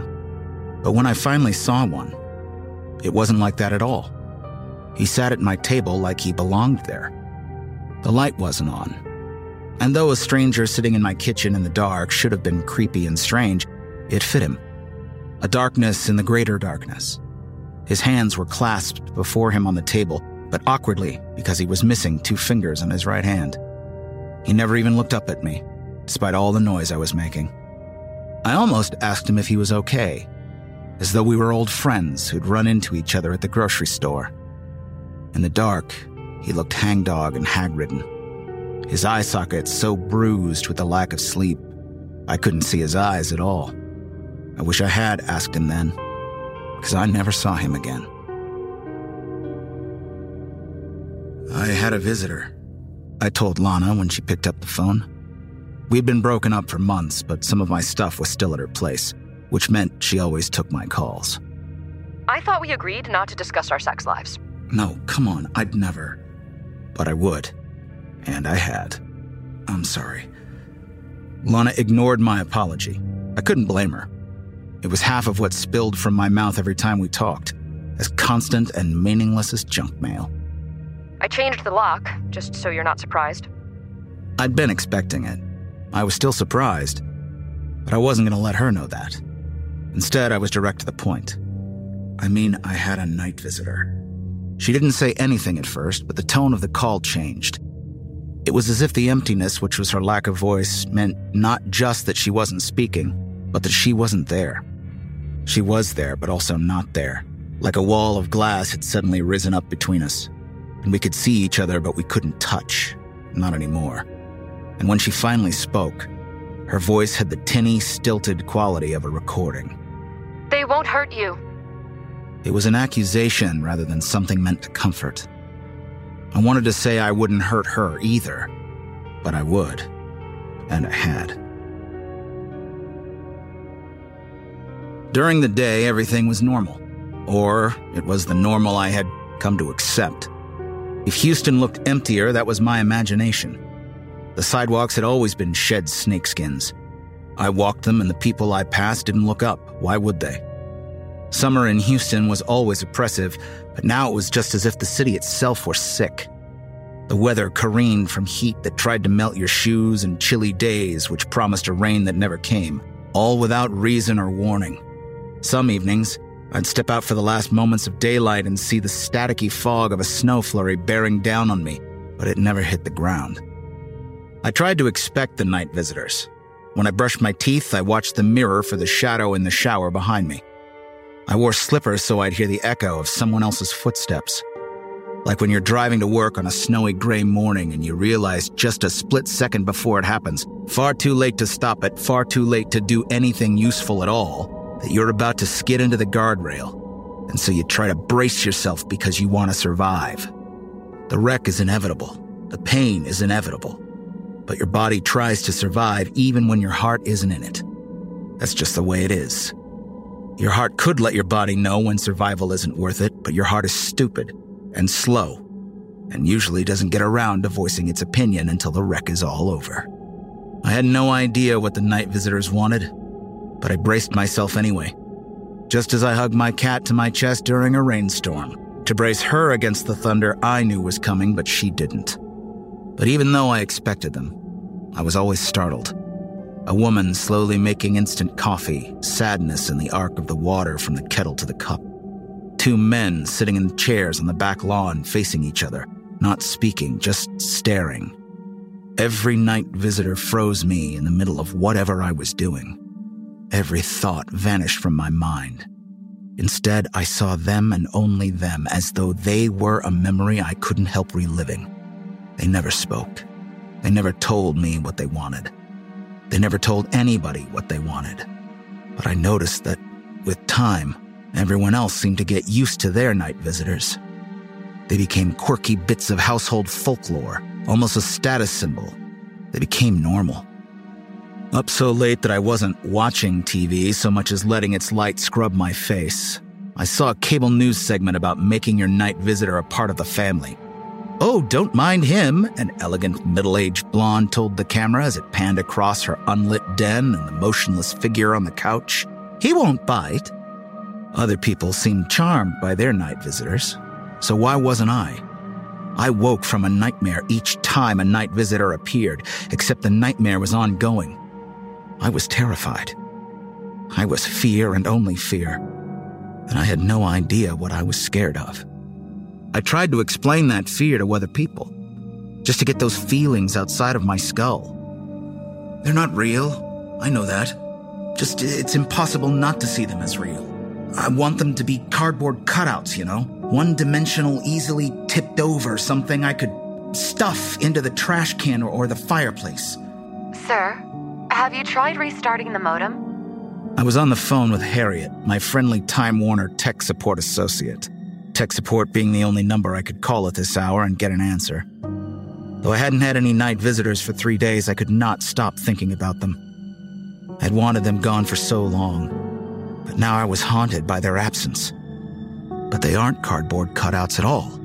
But when I finally saw one, it wasn't like that at all. He sat at my table like he belonged there. The light wasn't on. And though a stranger sitting in my kitchen in the dark should have been creepy and strange, it fit him. A darkness in the greater darkness. His hands were clasped before him on the table, but awkwardly because he was missing two fingers on his right hand. He never even looked up at me, despite all the noise I was making. I almost asked him if he was okay, as though we were old friends who'd run into each other at the grocery store. In the dark, he looked hangdog and hag-ridden. His eye sockets so bruised with the lack of sleep, I couldn't see his eyes at all. I wish I had asked him then, because I never saw him again. I had a visitor, I told Lana when she picked up the phone. We'd been broken up for months, but some of my stuff was still at her place, which meant she always took my calls. I thought we agreed not to discuss our sex lives. No, come on, I'd never. But I would. And I had. I'm sorry. Lana ignored my apology. I couldn't blame her. It was half of what spilled from my mouth every time we talked, as constant and meaningless as junk mail. I changed the lock, just so you're not surprised. I'd been expecting it. I was still surprised, but I wasn't going to let her know that. Instead, I was direct to the point. I mean, I had a night visitor. She didn't say anything at first, but the tone of the call changed. It was as if the emptiness, which was her lack of voice, meant not just that she wasn't speaking, but that she wasn't there. She was there, but also not there. Like a wall of glass had suddenly risen up between us. And we could see each other, but we couldn't touch. Not anymore. And when she finally spoke, her voice had the tinny, stilted quality of a recording. They won't hurt you. It was an accusation rather than something meant to comfort. I wanted to say I wouldn't hurt her either, but I would. And I had. During the day, everything was normal. Or it was the normal I had come to accept. If Houston looked emptier, that was my imagination. The sidewalks had always been shed snakeskins. I walked them, and the people I passed didn't look up. Why would they? Summer in Houston was always oppressive, but now it was just as if the city itself were sick. The weather careened from heat that tried to melt your shoes and chilly days which promised a rain that never came, all without reason or warning. Some evenings, I'd step out for the last moments of daylight and see the staticky fog of a snow flurry bearing down on me, but it never hit the ground. I tried to expect the night visitors. When I brushed my teeth, I watched the mirror for the shadow in the shower behind me. I wore slippers so I'd hear the echo of someone else's footsteps. Like when you're driving to work on a snowy gray morning and you realize just a split second before it happens, far too late to stop it, far too late to do anything useful at all, that you're about to skid into the guardrail. And so you try to brace yourself because you want to survive. The wreck is inevitable. The pain is inevitable but your body tries to survive even when your heart isn't in it. That's just the way it is. Your heart could let your body know when survival isn't worth it, but your heart is stupid and slow, and usually doesn't get around to voicing its opinion until the wreck is all over. I had no idea what the night visitors wanted, but I braced myself anyway. Just as I hugged my cat to my chest during a rainstorm, to brace her against the thunder I knew was coming, but she didn't. But even though I expected them, I was always startled. A woman slowly making instant coffee, sadness in the arc of the water from the kettle to the cup. Two men sitting in chairs on the back lawn facing each other, not speaking, just staring. Every night visitor froze me in the middle of whatever I was doing. Every thought vanished from my mind. Instead, I saw them and only them as though they were a memory I couldn't help reliving. They never spoke. They never told me what they wanted. They never told anybody what they wanted. But I noticed that, with time, everyone else seemed to get used to their night visitors. They became quirky bits of household folklore, almost a status symbol. They became normal. Up so late that I wasn't watching TV so much as letting its light scrub my face. I saw a cable news segment about making your night visitor a part of the family. Oh, don't mind him, an elegant middle aged blonde told the camera as it panned across her unlit den and the motionless figure on the couch. He won't bite. Other people seemed charmed by their night visitors, so why wasn't I? I woke from a nightmare each time a night visitor appeared, except the nightmare was ongoing. I was terrified. I was fear and only fear, and I had no idea what I was scared of. I tried to explain that fear to other people, just to get those feelings outside of my skull. They're not real. I know that. Just, it's impossible not to see them as real. I want them to be cardboard cutouts, you know? One dimensional, easily tipped over, something I could stuff into the trash can or, or the fireplace. Sir, have you tried restarting the modem? I was on the phone with Harriet, my friendly Time Warner tech support associate tech support being the only number I could call at this hour and get an answer. Though I hadn't had any night visitors for three days, I could not stop thinking about them. I'd wanted them gone for so long, but now I was haunted by their absence. But they aren't cardboard cutouts at all.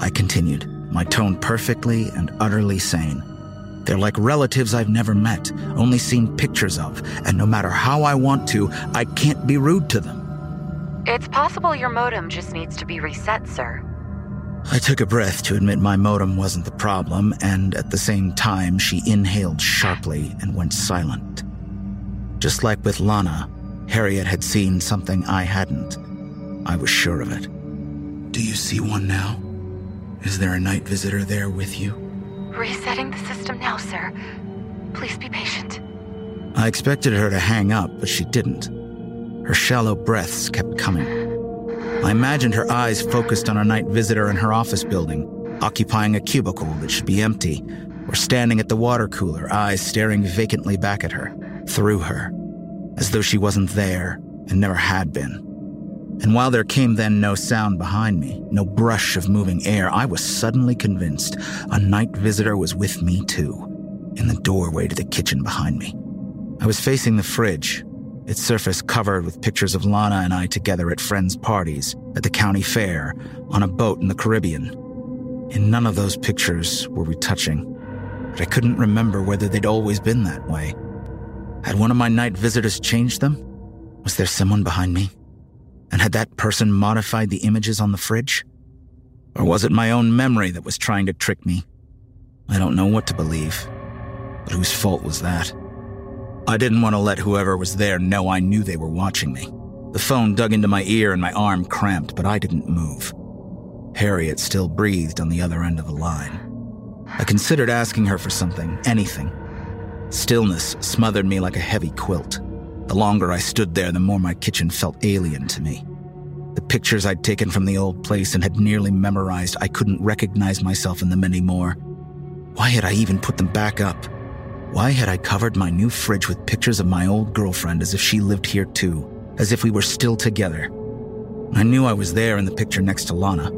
I continued, my tone perfectly and utterly sane. They're like relatives I've never met, only seen pictures of, and no matter how I want to, I can't be rude to them. It's possible your modem just needs to be reset, sir. I took a breath to admit my modem wasn't the problem, and at the same time, she inhaled sharply and went silent. Just like with Lana, Harriet had seen something I hadn't. I was sure of it. Do you see one now? Is there a night visitor there with you? Resetting the system now, sir. Please be patient. I expected her to hang up, but she didn't. Her shallow breaths kept coming. I imagined her eyes focused on a night visitor in her office building, occupying a cubicle that should be empty, or standing at the water cooler, eyes staring vacantly back at her, through her, as though she wasn't there and never had been. And while there came then no sound behind me, no brush of moving air, I was suddenly convinced a night visitor was with me too, in the doorway to the kitchen behind me. I was facing the fridge, its surface covered with pictures of Lana and I together at friends' parties, at the county fair, on a boat in the Caribbean. In none of those pictures were we touching, but I couldn't remember whether they'd always been that way. Had one of my night visitors changed them? Was there someone behind me? And had that person modified the images on the fridge? Or was it my own memory that was trying to trick me? I don't know what to believe, but whose fault was that? I didn't want to let whoever was there know I knew they were watching me. The phone dug into my ear and my arm cramped, but I didn't move. Harriet still breathed on the other end of the line. I considered asking her for something, anything. Stillness smothered me like a heavy quilt. The longer I stood there, the more my kitchen felt alien to me. The pictures I'd taken from the old place and had nearly memorized, I couldn't recognize myself in them anymore. Why had I even put them back up? Why had I covered my new fridge with pictures of my old girlfriend as if she lived here too, as if we were still together? I knew I was there in the picture next to Lana.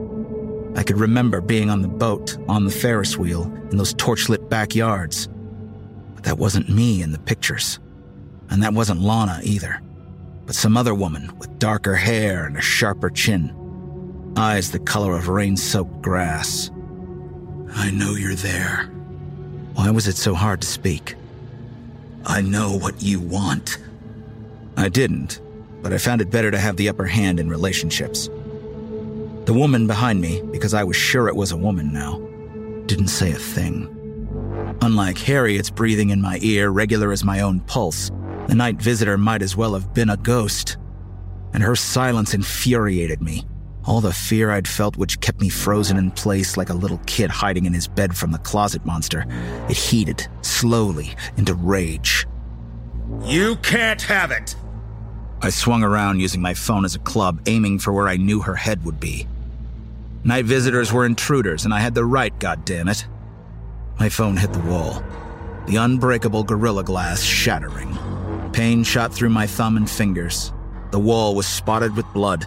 I could remember being on the boat, on the Ferris wheel, in those torchlit backyards. But that wasn't me in the pictures. And that wasn't Lana either, but some other woman with darker hair and a sharper chin. Eyes the color of rain soaked grass. I know you're there. Why was it so hard to speak? I know what you want. I didn't, but I found it better to have the upper hand in relationships. The woman behind me, because I was sure it was a woman now, didn't say a thing. Unlike Harriet's breathing in my ear, regular as my own pulse, the night visitor might as well have been a ghost. And her silence infuriated me. All the fear I'd felt, which kept me frozen in place like a little kid hiding in his bed from the closet monster, it heated, slowly, into rage. You can't have it! I swung around using my phone as a club, aiming for where I knew her head would be. Night visitors were intruders, and I had the right, goddammit. My phone hit the wall, the unbreakable gorilla glass shattering. Pain shot through my thumb and fingers. The wall was spotted with blood.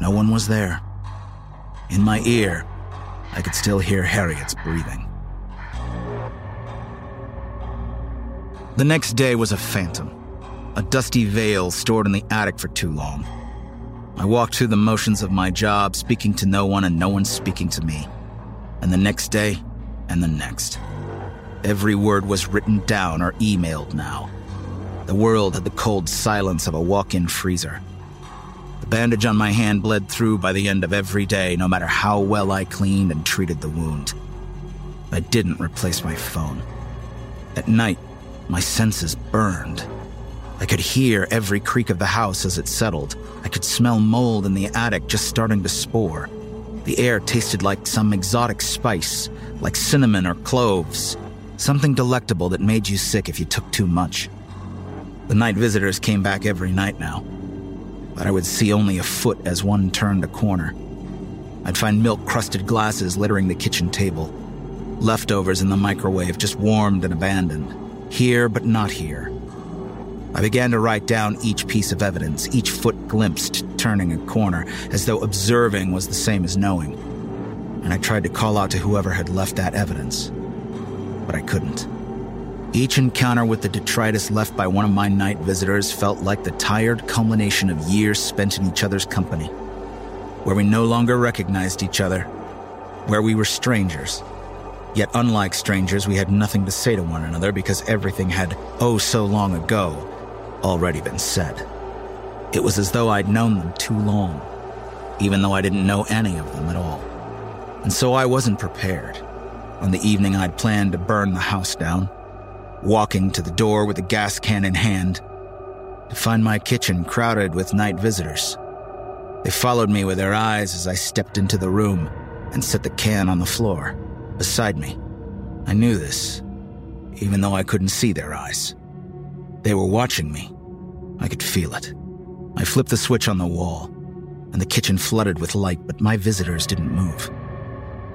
No one was there. In my ear, I could still hear Harriet's breathing. The next day was a phantom, a dusty veil stored in the attic for too long. I walked through the motions of my job, speaking to no one and no one speaking to me. And the next day, and the next. Every word was written down or emailed now. The world had the cold silence of a walk in freezer. Bandage on my hand bled through by the end of every day, no matter how well I cleaned and treated the wound. I didn't replace my phone. At night, my senses burned. I could hear every creak of the house as it settled. I could smell mold in the attic just starting to spore. The air tasted like some exotic spice, like cinnamon or cloves, something delectable that made you sick if you took too much. The night visitors came back every night now, but I would see only a foot as one turned a corner. I'd find milk crusted glasses littering the kitchen table, leftovers in the microwave just warmed and abandoned, here but not here. I began to write down each piece of evidence, each foot glimpsed turning a corner, as though observing was the same as knowing. And I tried to call out to whoever had left that evidence. But I couldn't. Each encounter with the detritus left by one of my night visitors felt like the tired culmination of years spent in each other's company, where we no longer recognized each other, where we were strangers. Yet, unlike strangers, we had nothing to say to one another because everything had, oh so long ago, already been said. It was as though I'd known them too long, even though I didn't know any of them at all. And so I wasn't prepared. On the evening I'd planned to burn the house down, walking to the door with a gas can in hand, to find my kitchen crowded with night visitors. They followed me with their eyes as I stepped into the room and set the can on the floor beside me. I knew this, even though I couldn't see their eyes. They were watching me. I could feel it. I flipped the switch on the wall, and the kitchen flooded with light, but my visitors didn't move.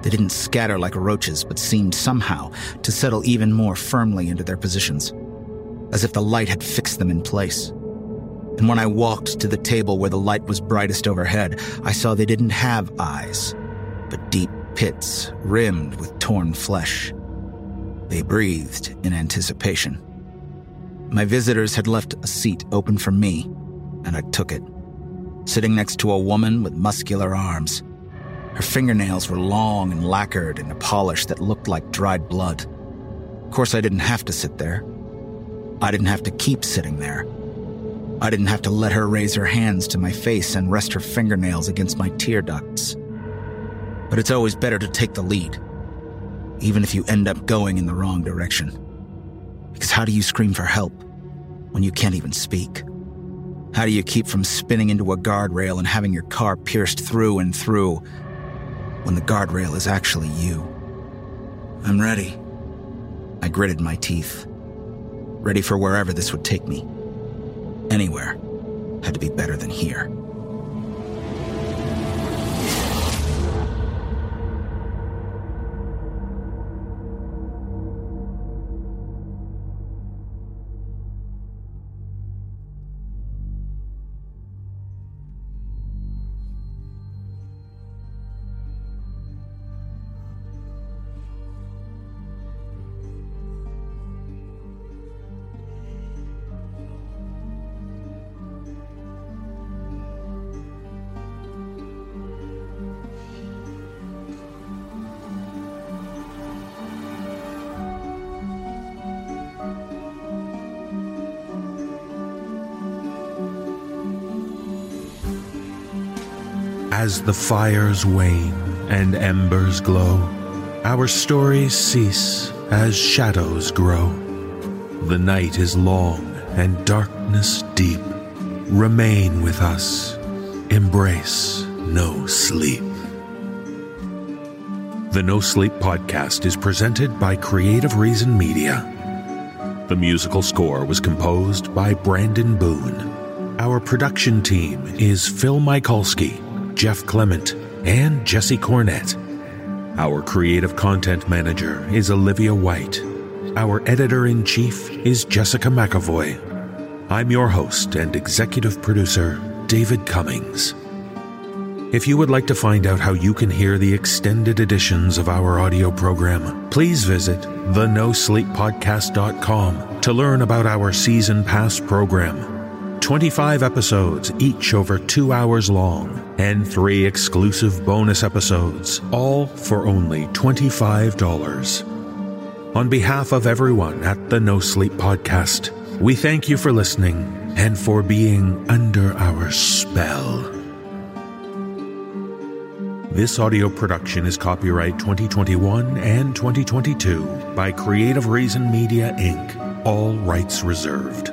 They didn't scatter like roaches, but seemed somehow to settle even more firmly into their positions, as if the light had fixed them in place. And when I walked to the table where the light was brightest overhead, I saw they didn't have eyes, but deep pits rimmed with torn flesh. They breathed in anticipation. My visitors had left a seat open for me, and I took it, sitting next to a woman with muscular arms. Her fingernails were long and lacquered in a polish that looked like dried blood. Of course, I didn't have to sit there. I didn't have to keep sitting there. I didn't have to let her raise her hands to my face and rest her fingernails against my tear ducts. But it's always better to take the lead, even if you end up going in the wrong direction. Because how do you scream for help when you can't even speak? How do you keep from spinning into a guardrail and having your car pierced through and through when the guardrail is actually you? I'm ready. I gritted my teeth, ready for wherever this would take me. Anywhere had to be better than here. As the fires wane and embers glow, our stories cease as shadows grow. The night is long and darkness deep. Remain with us, embrace no sleep. The No Sleep podcast is presented by Creative Reason Media. The musical score was composed by Brandon Boone. Our production team is Phil Michalski, Jeff Clement, and Jesse Cornett. Our creative content manager is Olivia White. Our editor in chief is Jessica McAvoy. I'm your host and executive producer, David Cummings. If you would like to find out how you can hear the extended editions of our audio program, please visit thenosleeppodcast.com to learn about our season pass program. 25 episodes, each over two hours long, and three exclusive bonus episodes, all for only $25. On behalf of everyone at the No Sleep Podcast, we thank you for listening and for being under our spell. This audio production is copyright 2021 and 2022 by Creative Reason Media Inc., all rights reserved.